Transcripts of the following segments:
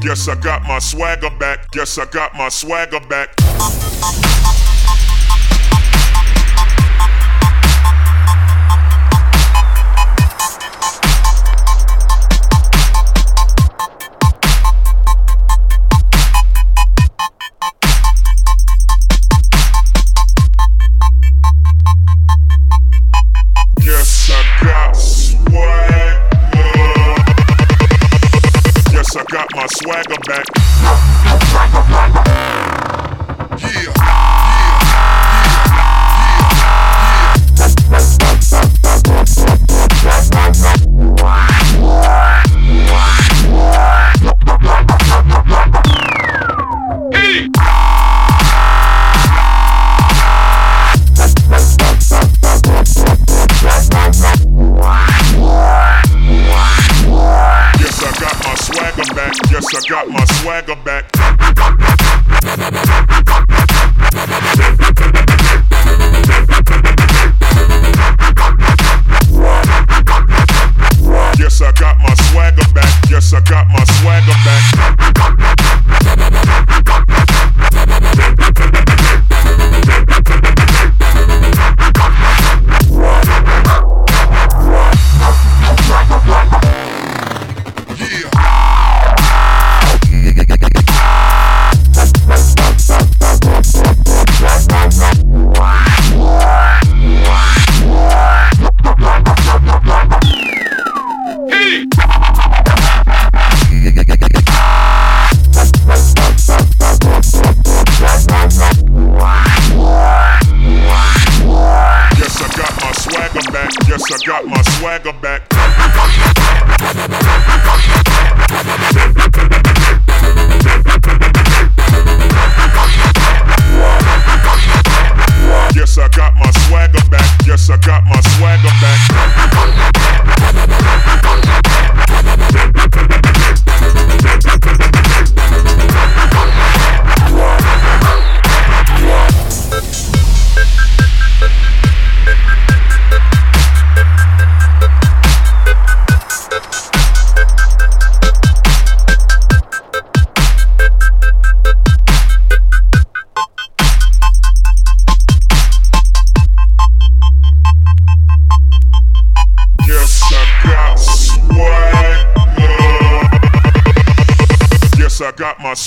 Guess I got my swagger back. Guess I got my swagger back.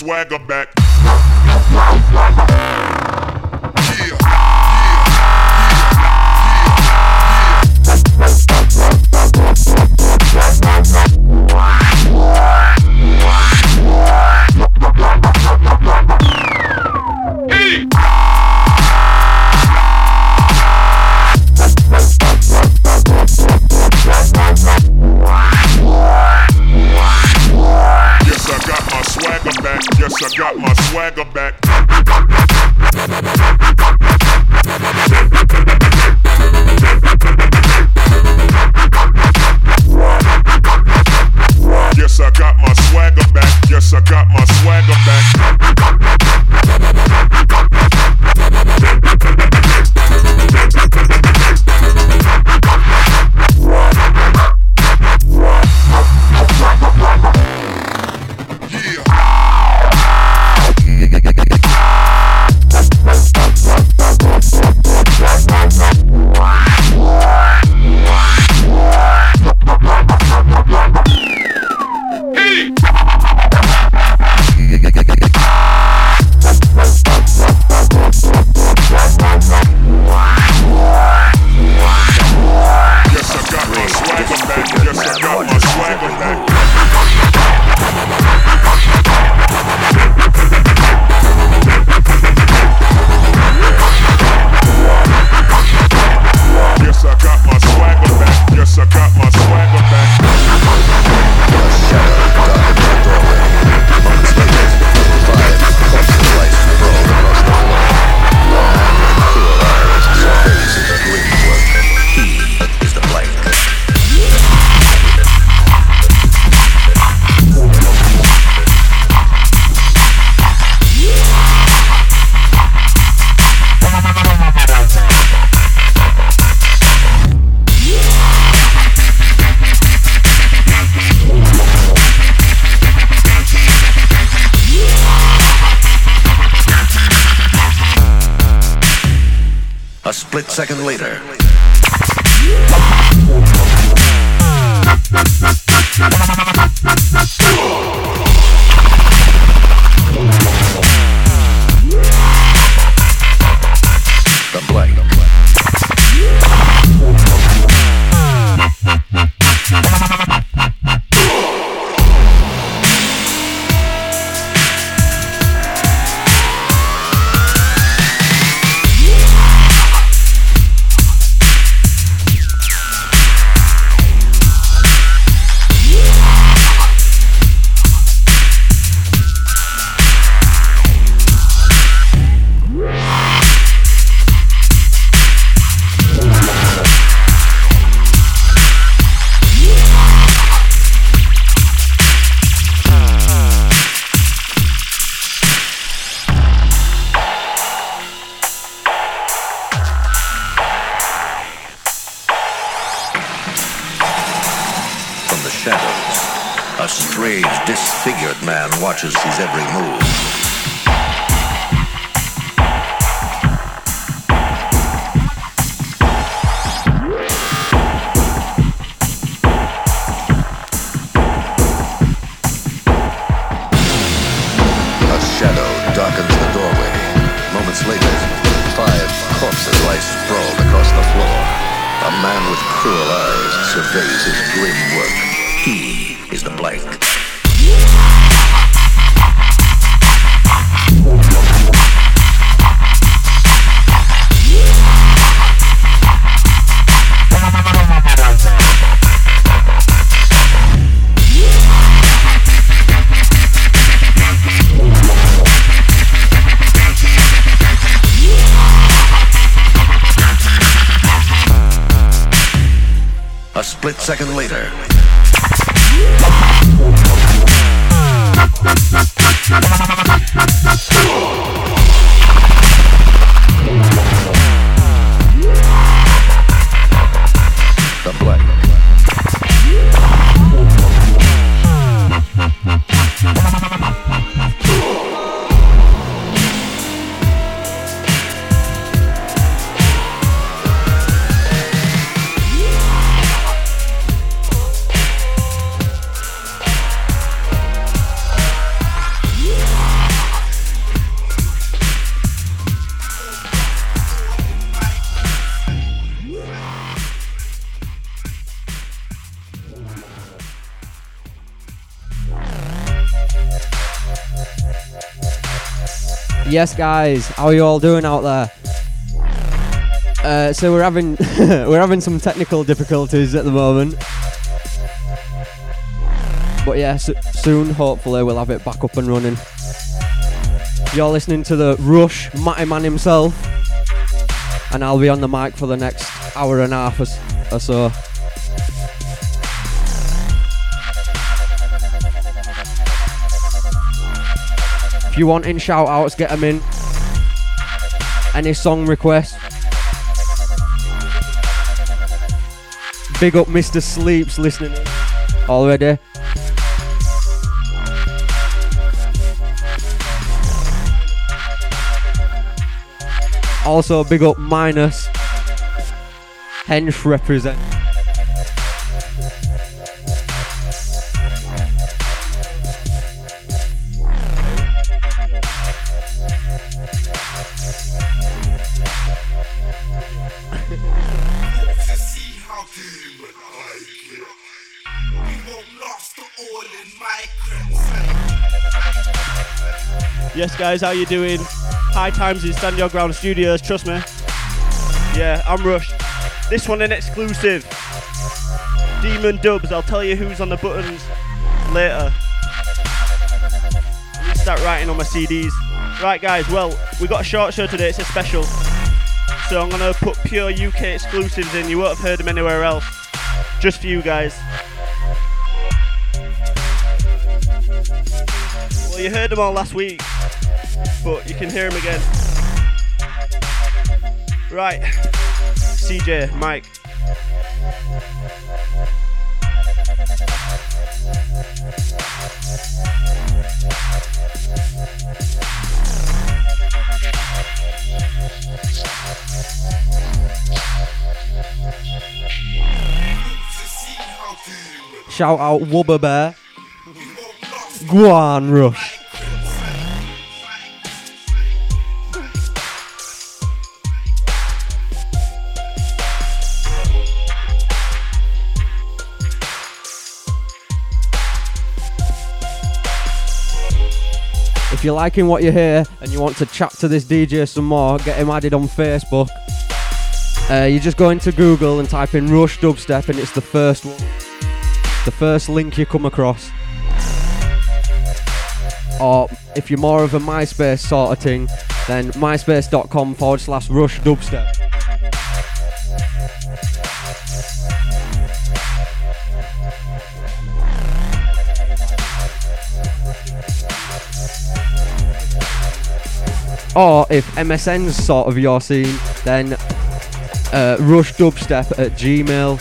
swagger Yes, I got my swagger back. Yes, I got my swagger back. Yes, I got my split second later. Split second later. Yes, guys, how are you all doing out there? Uh, so we're having we're having some technical difficulties at the moment, but yeah, so soon hopefully we'll have it back up and running. You're listening to the Rush Matty Man himself, and I'll be on the mic for the next hour and a half or, or so. If you want in shout outs, get them in. Any song requests. Big up Mr. Sleeps listening already. Also, big up Minus. Hench represent. Yes, guys, how you doing? High times in Stand Your Ground Studios, trust me. Yeah, I'm Rush. This one an exclusive. Demon Dubs, I'll tell you who's on the buttons later. I start writing on my CDs. Right, guys, well, we got a short show today, it's a special. So I'm gonna put pure UK exclusives in, you won't have heard them anywhere else. Just for you guys. Well, you heard them all last week but you can hear him again. Right, CJ, Mike. Shout out Wubba Bear. Guan Rush. If you're liking what you hear and you want to chat to this DJ some more, get him added on Facebook. Uh, you just go into Google and type in Rush Dubstep, and it's the first one, the first link you come across. Or if you're more of a MySpace sort of thing, then myspace.com forward slash Rush Dubstep. Or if MSN's sort of your scene, then uh, Rush Dubstep at Gmail.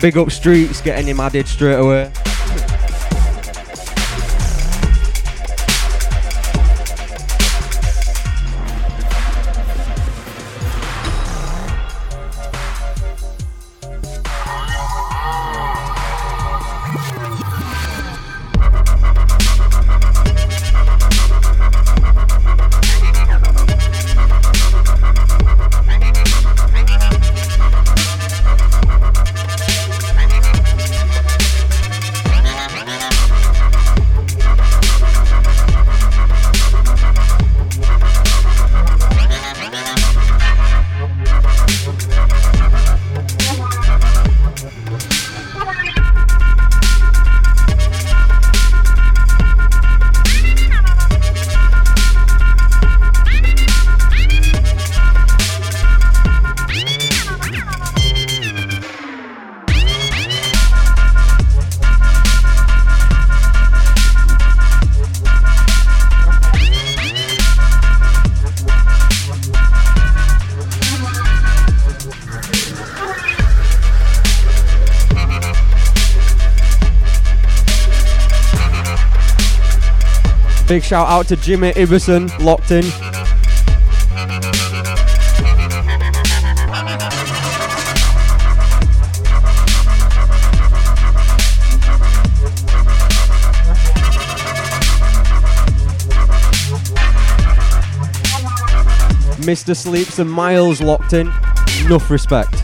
Big up Streets, getting him added straight away. Big shout out to Jimmy Iverson, locked in. Mr. Sleeps and Miles locked in. Enough respect.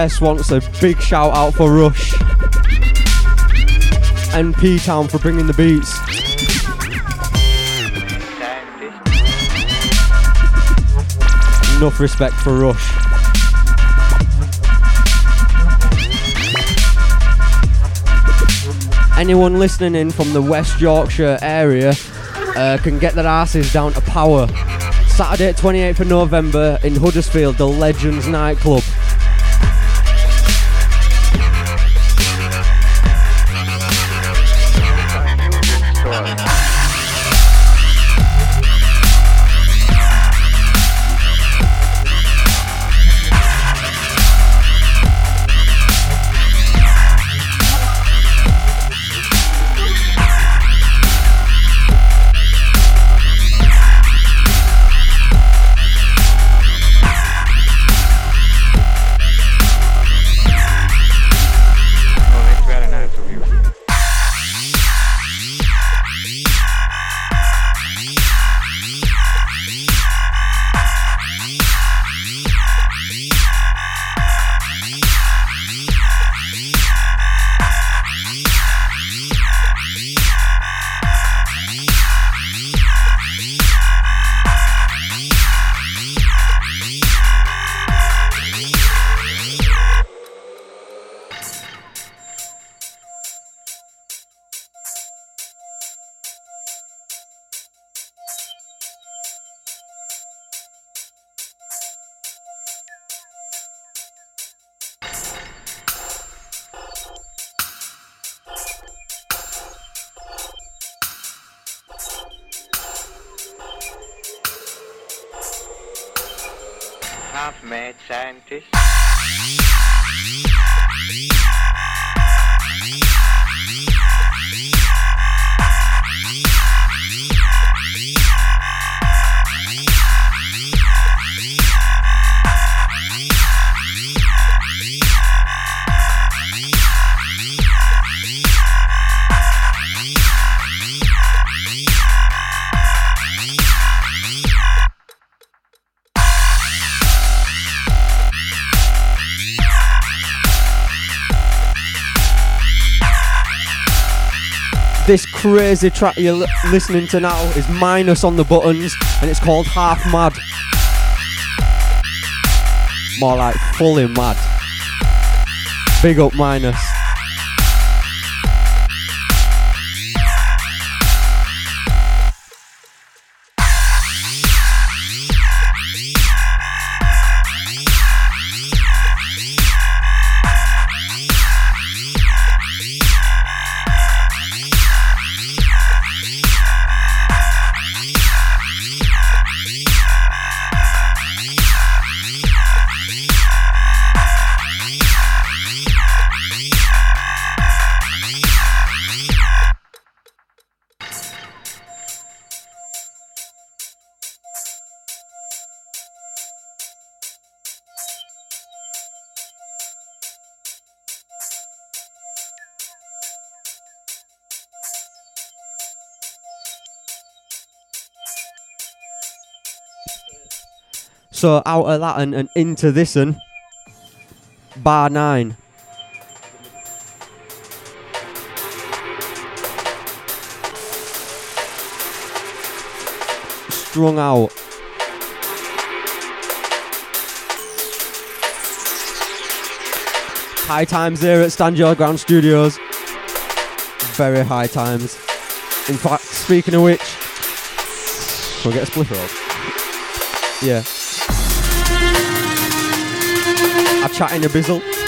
Wants a big shout out for Rush. And P Town for bringing the beats. Enough respect for Rush. Anyone listening in from the West Yorkshire area uh, can get their asses down to Power. Saturday, 28th of November in Huddersfield, the Legends nightclub. Half-made scientist. This crazy track you're li- listening to now is Minus on the buttons and it's called Half Mad. More like fully mad. Big up Minus. So out of that and, and into this one, bar nine. Strung out. High times here at Stand Your Ground Studios. Very high times. In fact, speaking of which, can we get a split roll? Yeah. I chat in a bizzle.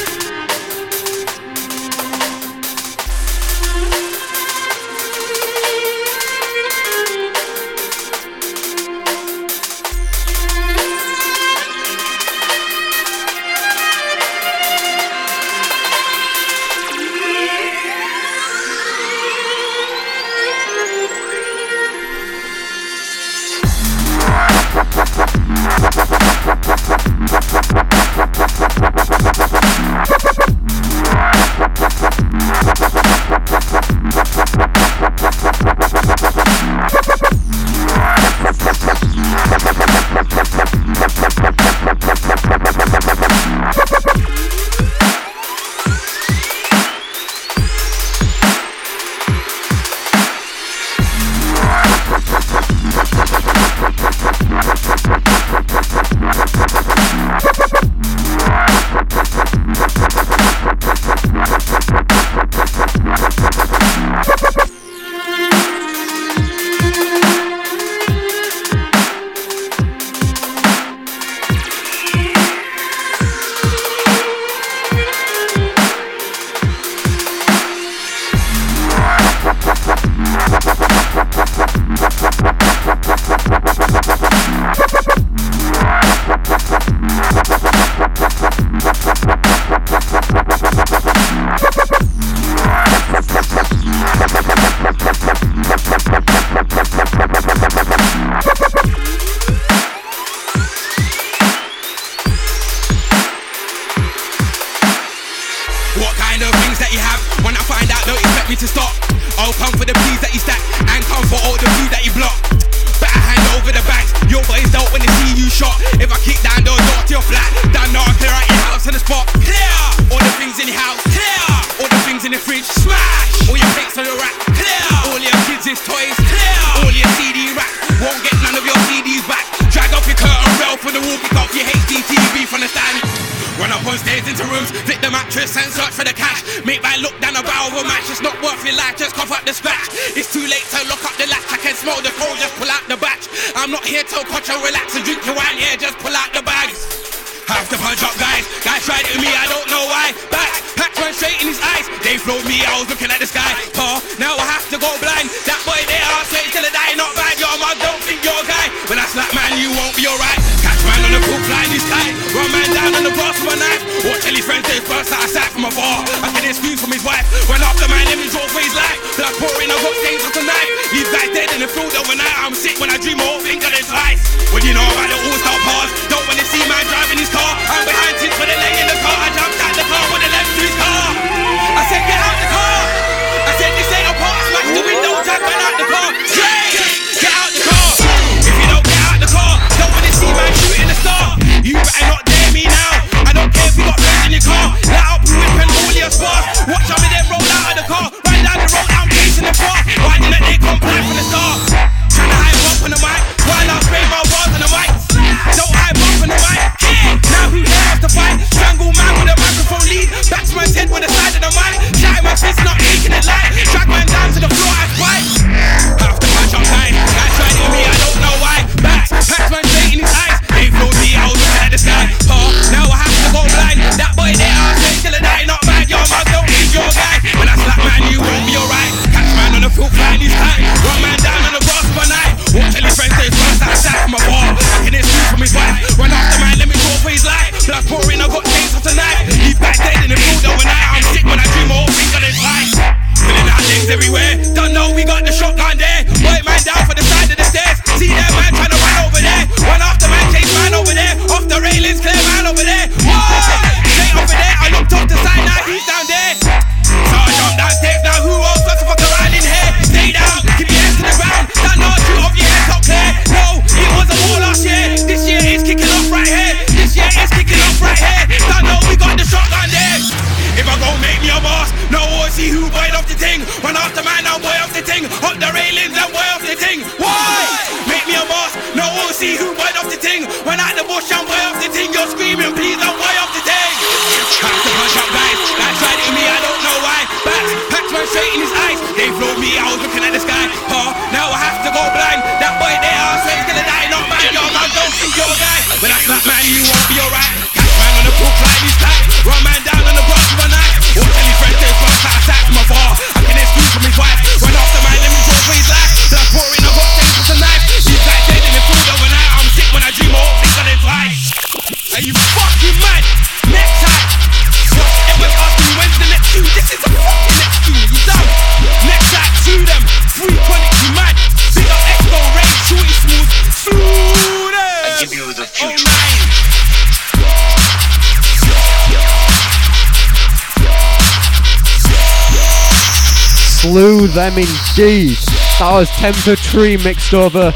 blew them indeed. That was Temper Tree mixed over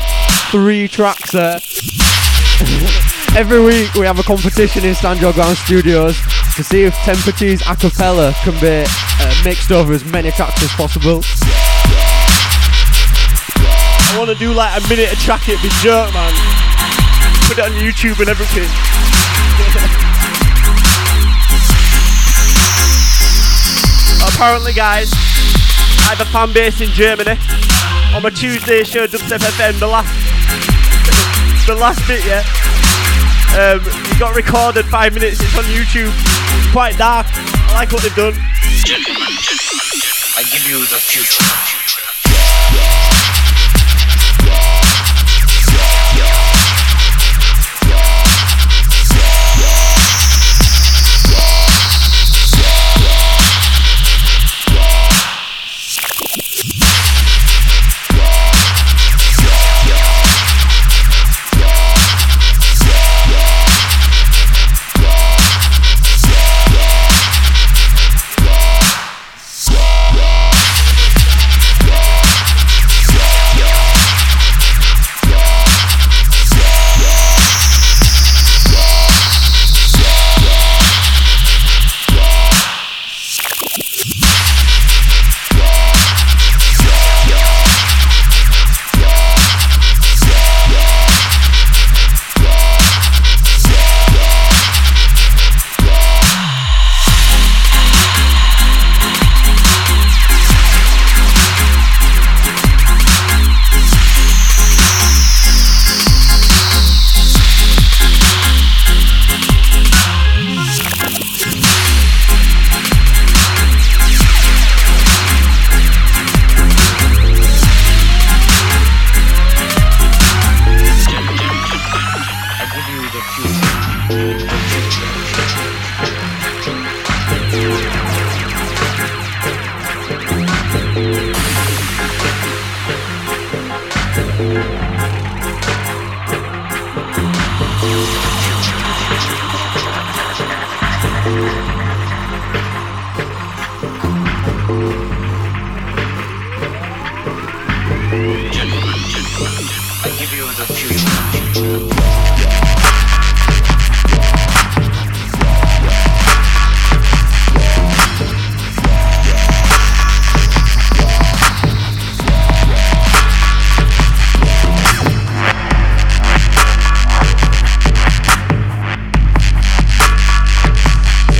three tracks there. Every week we have a competition in Stand Your Ground Studios to see if Temper Tree's a can be uh, mixed over as many tracks as possible. I want to do like a minute of track it, be jerk man. Put it on YouTube and everything. apparently, guys, I have a fan base in Germany. On my Tuesday show, Dubstep FM, the last, the last bit, yeah. Um, it got recorded five minutes. It's on YouTube. It's quite dark. I like what they've done. Gentlemen, I give you the future.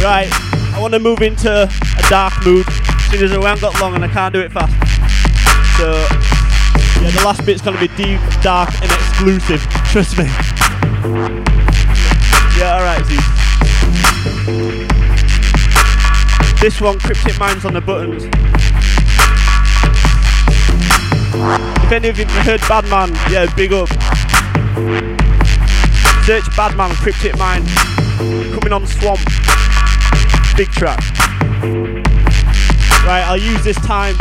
Right, I want to move into a dark mood, Soon as we haven't got long and I can't do it fast. So, yeah, the last bit's gonna be deep, dark, and exclusive. Trust me. Yeah, alright, Z. This one, Cryptic Minds on the buttons. If any of you have heard Badman, yeah, big up. Search Badman, Cryptic Mind. Coming on Swamp. Big track. Right, I'll use this time.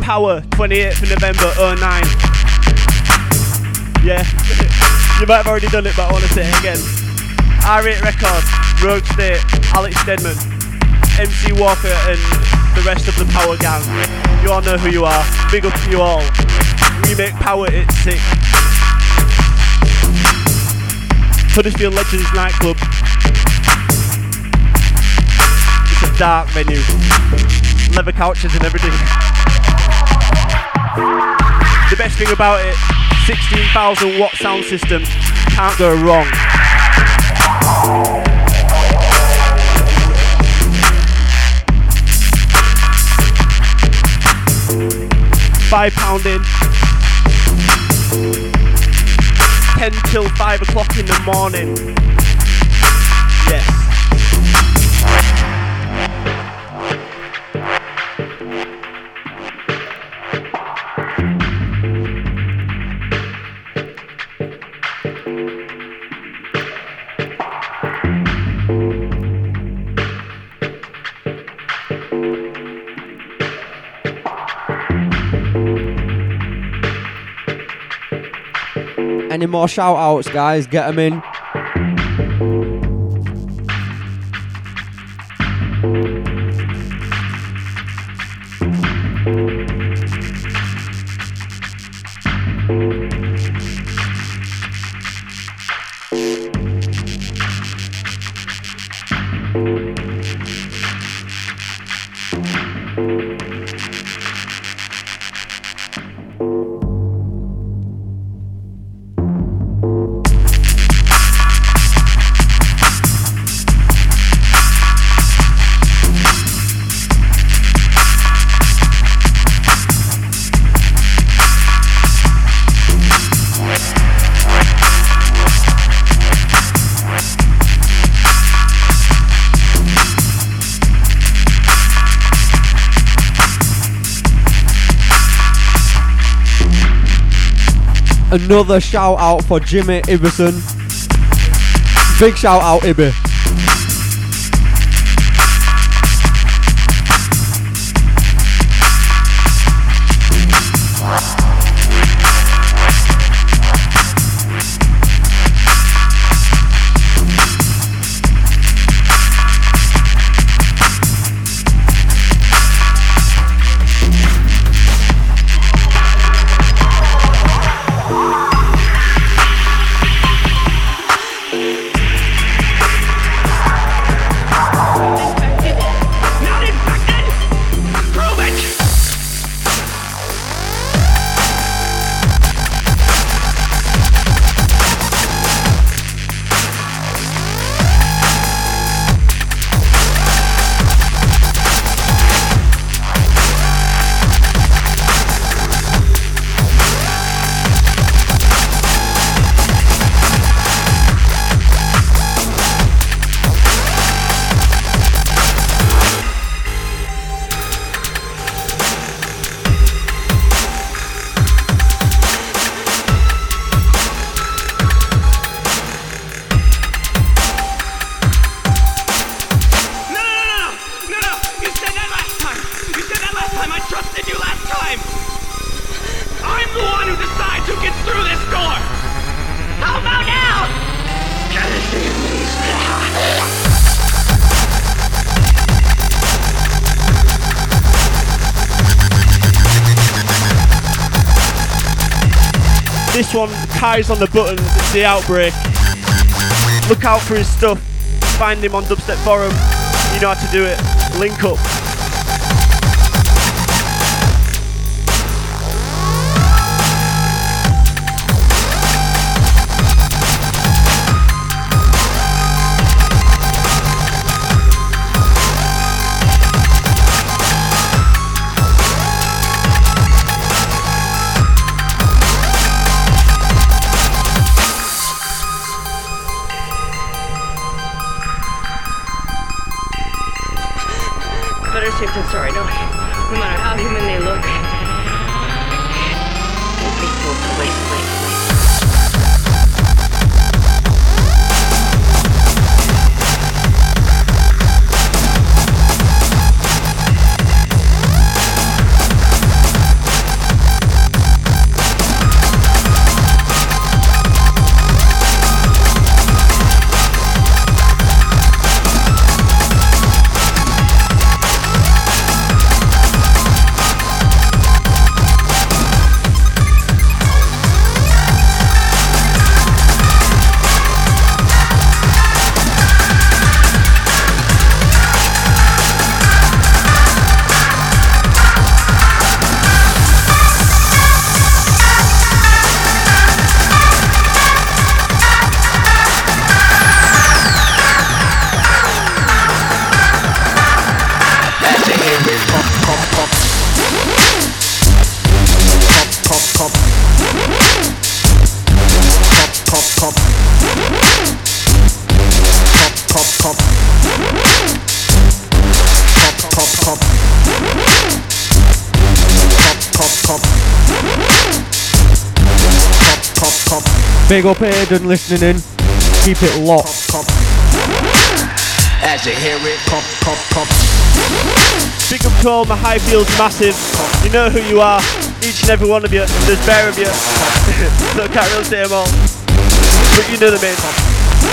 Power, 28th of November 09. Yeah, you might have already done it, but I want to say it again. R8 Records, Rogue State, Alex Stedman, MC Walker, and the rest of the Power gang. You all know who you are. Big up to you all. We make Power it sick. Huddersfield Legends nightclub. Dark venue. Leather couches and everything. The best thing about it, 16,000 watt sound system. Can't go wrong. Five pound in. 10 till 5 o'clock in the morning. Yes. Any more shout outs, guys? Get them in. Another shout out for Jimmy Iverson. Big shout out, Ibby. Kai's on the buttons, it's the outbreak. Look out for his stuff. Find him on Dubstep Forum. You know how to do it. Link up. Big up Aiden listening in. Keep it locked. Pop. As you hear it pop, pop, pop. Big up to all my high fields massive. You know who you are. Each and every one of you. There's bare of you. so I can't really say them all. But you know the main.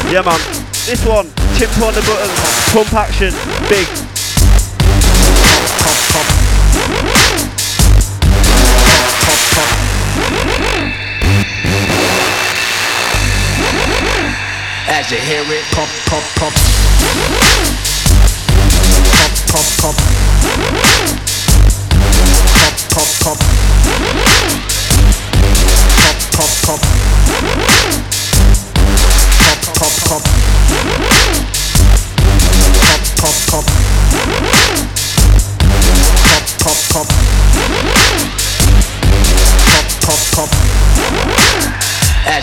Yeah man. This one, chimp on the button, pump action, big. As you hear it pop, pop, pop. Pop, pop, pop. Pop, pop, pop. Pop, pop, pop.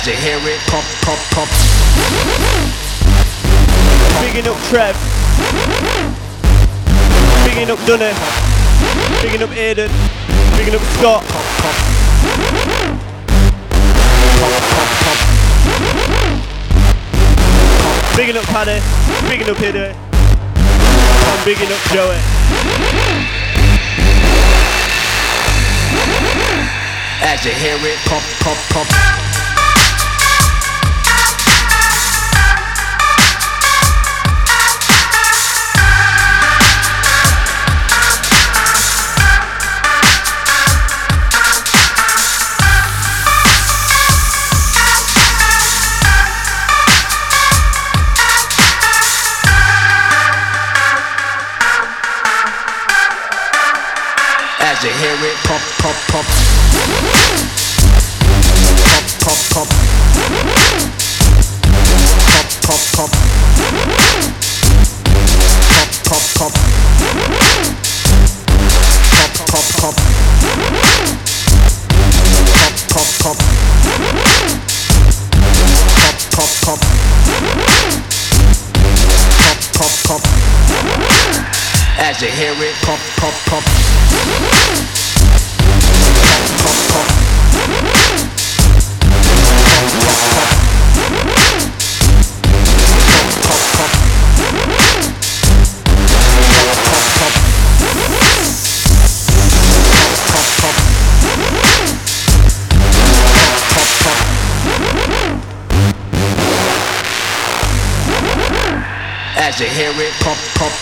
As you hear it pop, pop, pop. Bigging up Trev. Bigging up Dunny. Bigging up Aiden. Bigging up Scott. Pop, pop. Bigging up Paddy. Bigging up Hiddy. And bigging up Joey. As you hear it pop, pop, pop. You hear it pop, pop, pop. Pop, pop, pop. Pop, pop, pop. Pop, pop, pop. Pop, pop, pop. Pop, pop, pop. Pop, pop, pop. Pop, pop, pop. As you hear it pop, pop, pop. As you hear it pop, pop,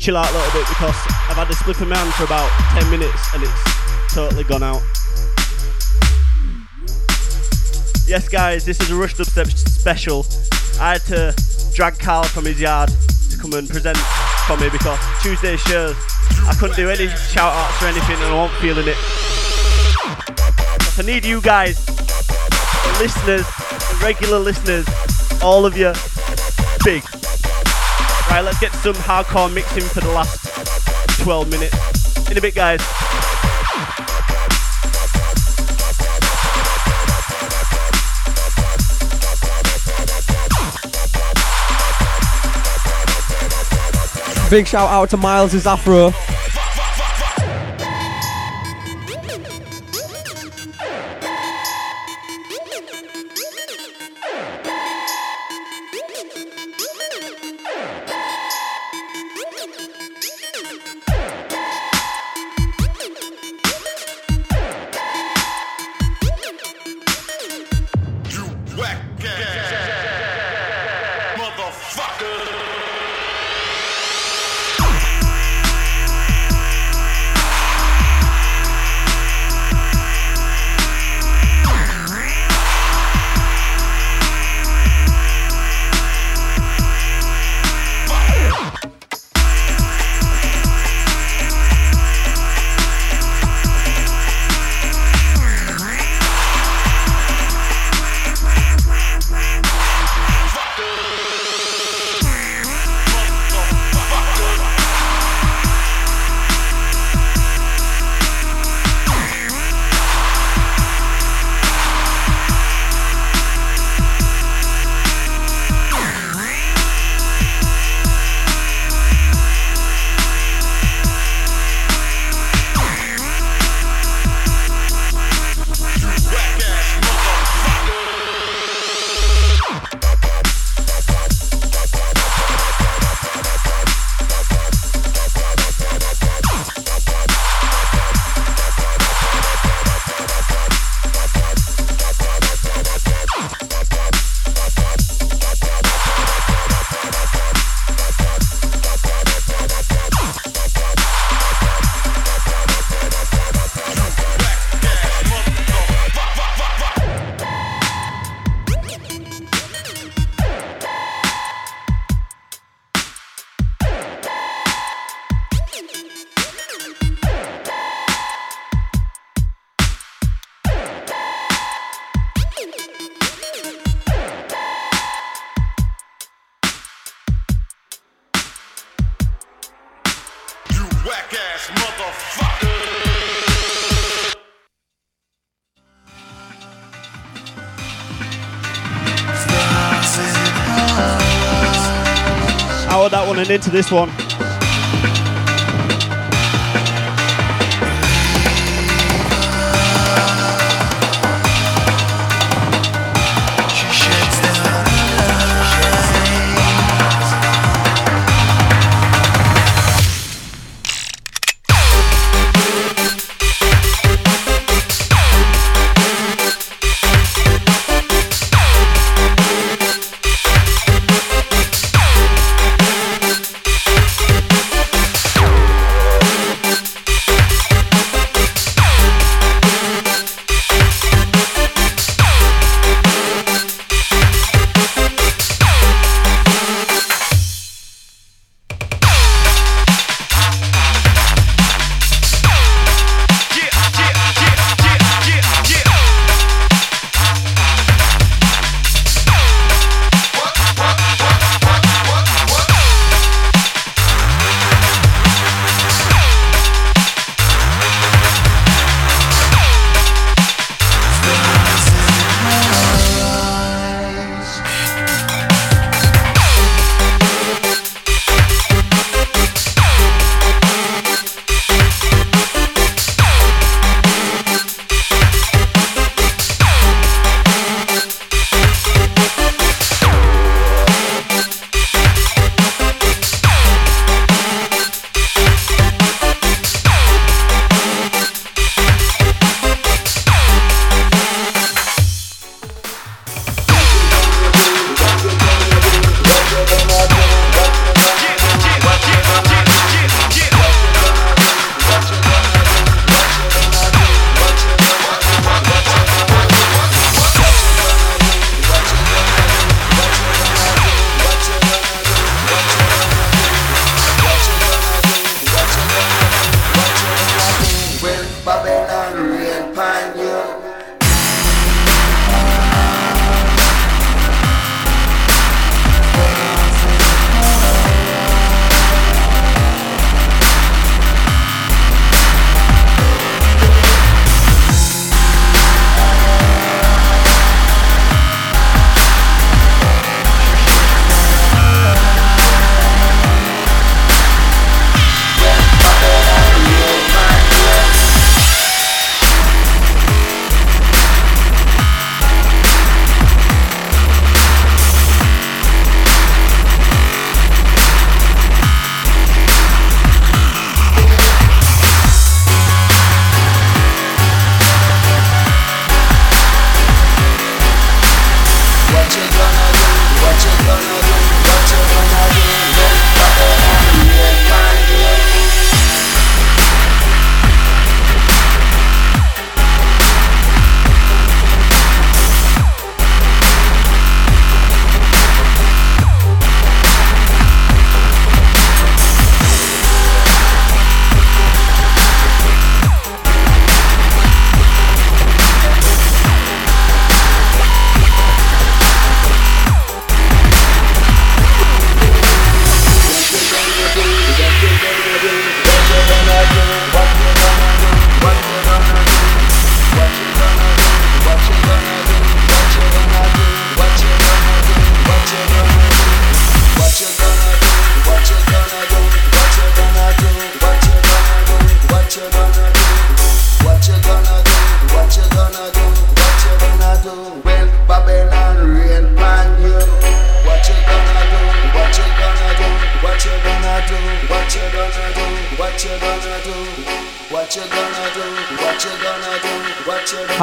chill out a little bit because I've had split of man for about 10 minutes and it's totally gone out. Yes, guys, this is a Rush Dubstep special. I had to drag Carl from his yard to come and present for me because Tuesday's shows I couldn't do any shout outs or anything and I wasn't feeling it. I need you guys, listeners, regular listeners, all of you, big. Right, let's get some hardcore mixing for the last 12 minutes. In a bit, guys. Big shout out to Miles' Afro. Into this one.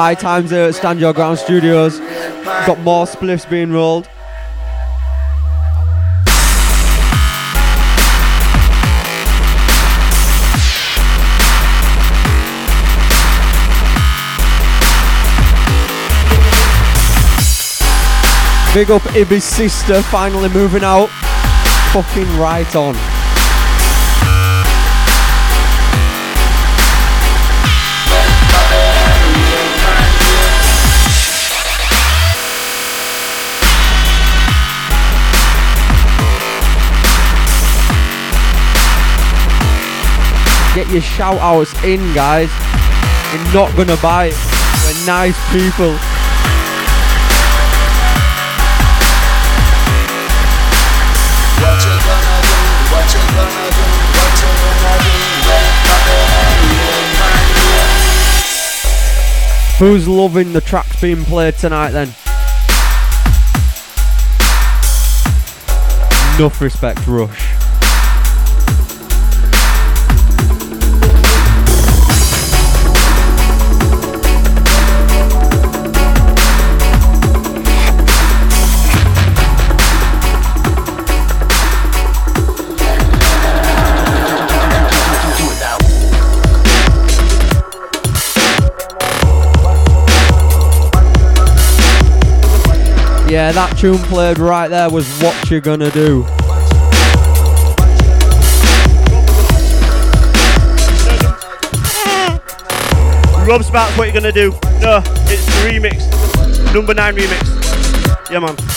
High times here at Stand Your Ground Studios. Got more spliffs being rolled. Big up Ibby's sister finally moving out. Fucking right on. Get your shout outs in, guys. We're not gonna bite. We're nice people. Who's loving the tracks being played tonight then? Enough respect, Rush. Yeah, that tune played right there was What You Gonna Do. Rob Sparks, what you gonna do? No, it's the remix. Number 9 remix. Yeah, man.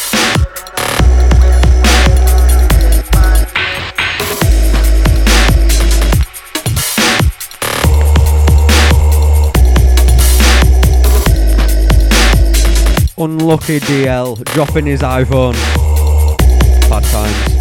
Unlucky DL dropping his iPhone. Bad times.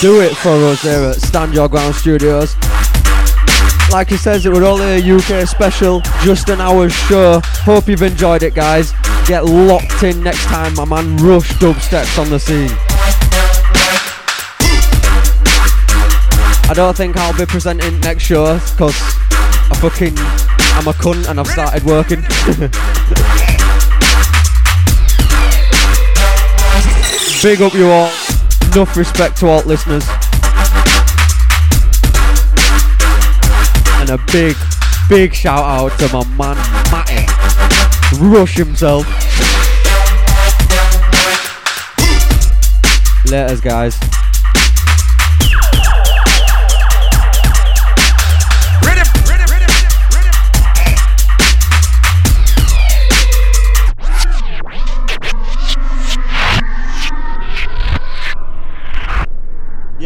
Do it for us here at Stand Your Ground Studios. Like he says, it was only a UK special, just an hour's show. Hope you've enjoyed it, guys. Get locked in next time my man Rush dubsteps on the scene. I don't think I'll be presenting next show because I fucking I'm a cunt and I've started working. Big up you all. Enough respect to all listeners. And a big, big shout out to my man Matty. Rush himself. Laters, guys.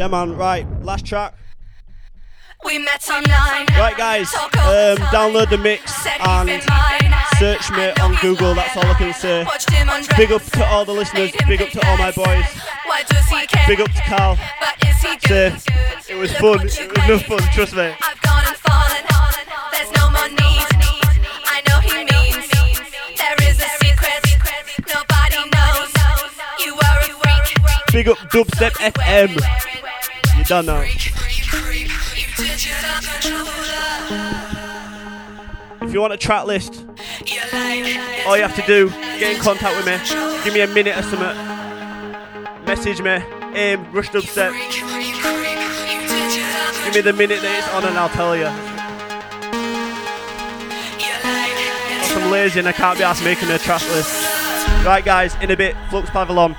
Yeah, man. Right, last track. We met online. Right, guys. Um, download the mix and search me on Google. That's all I can say. Big up to all the listeners. Big up to all my boys. Big up to Carl. Say, it was fun. It was enough fun. Trust me. I've gone and fallen. There's no more need. I know he means there is a secret nobody knows. You are a freak. Big up Dubstep FM. Don't know. If you want a track list, all you have to do, get in contact with me. Give me a minute or something. Message me. Aim, Rush Dubstep. Give me the minute that it's on and I'll tell you. I'm lazy and I can't be asked making a track list. Right guys, in a bit, Flux Pavilion.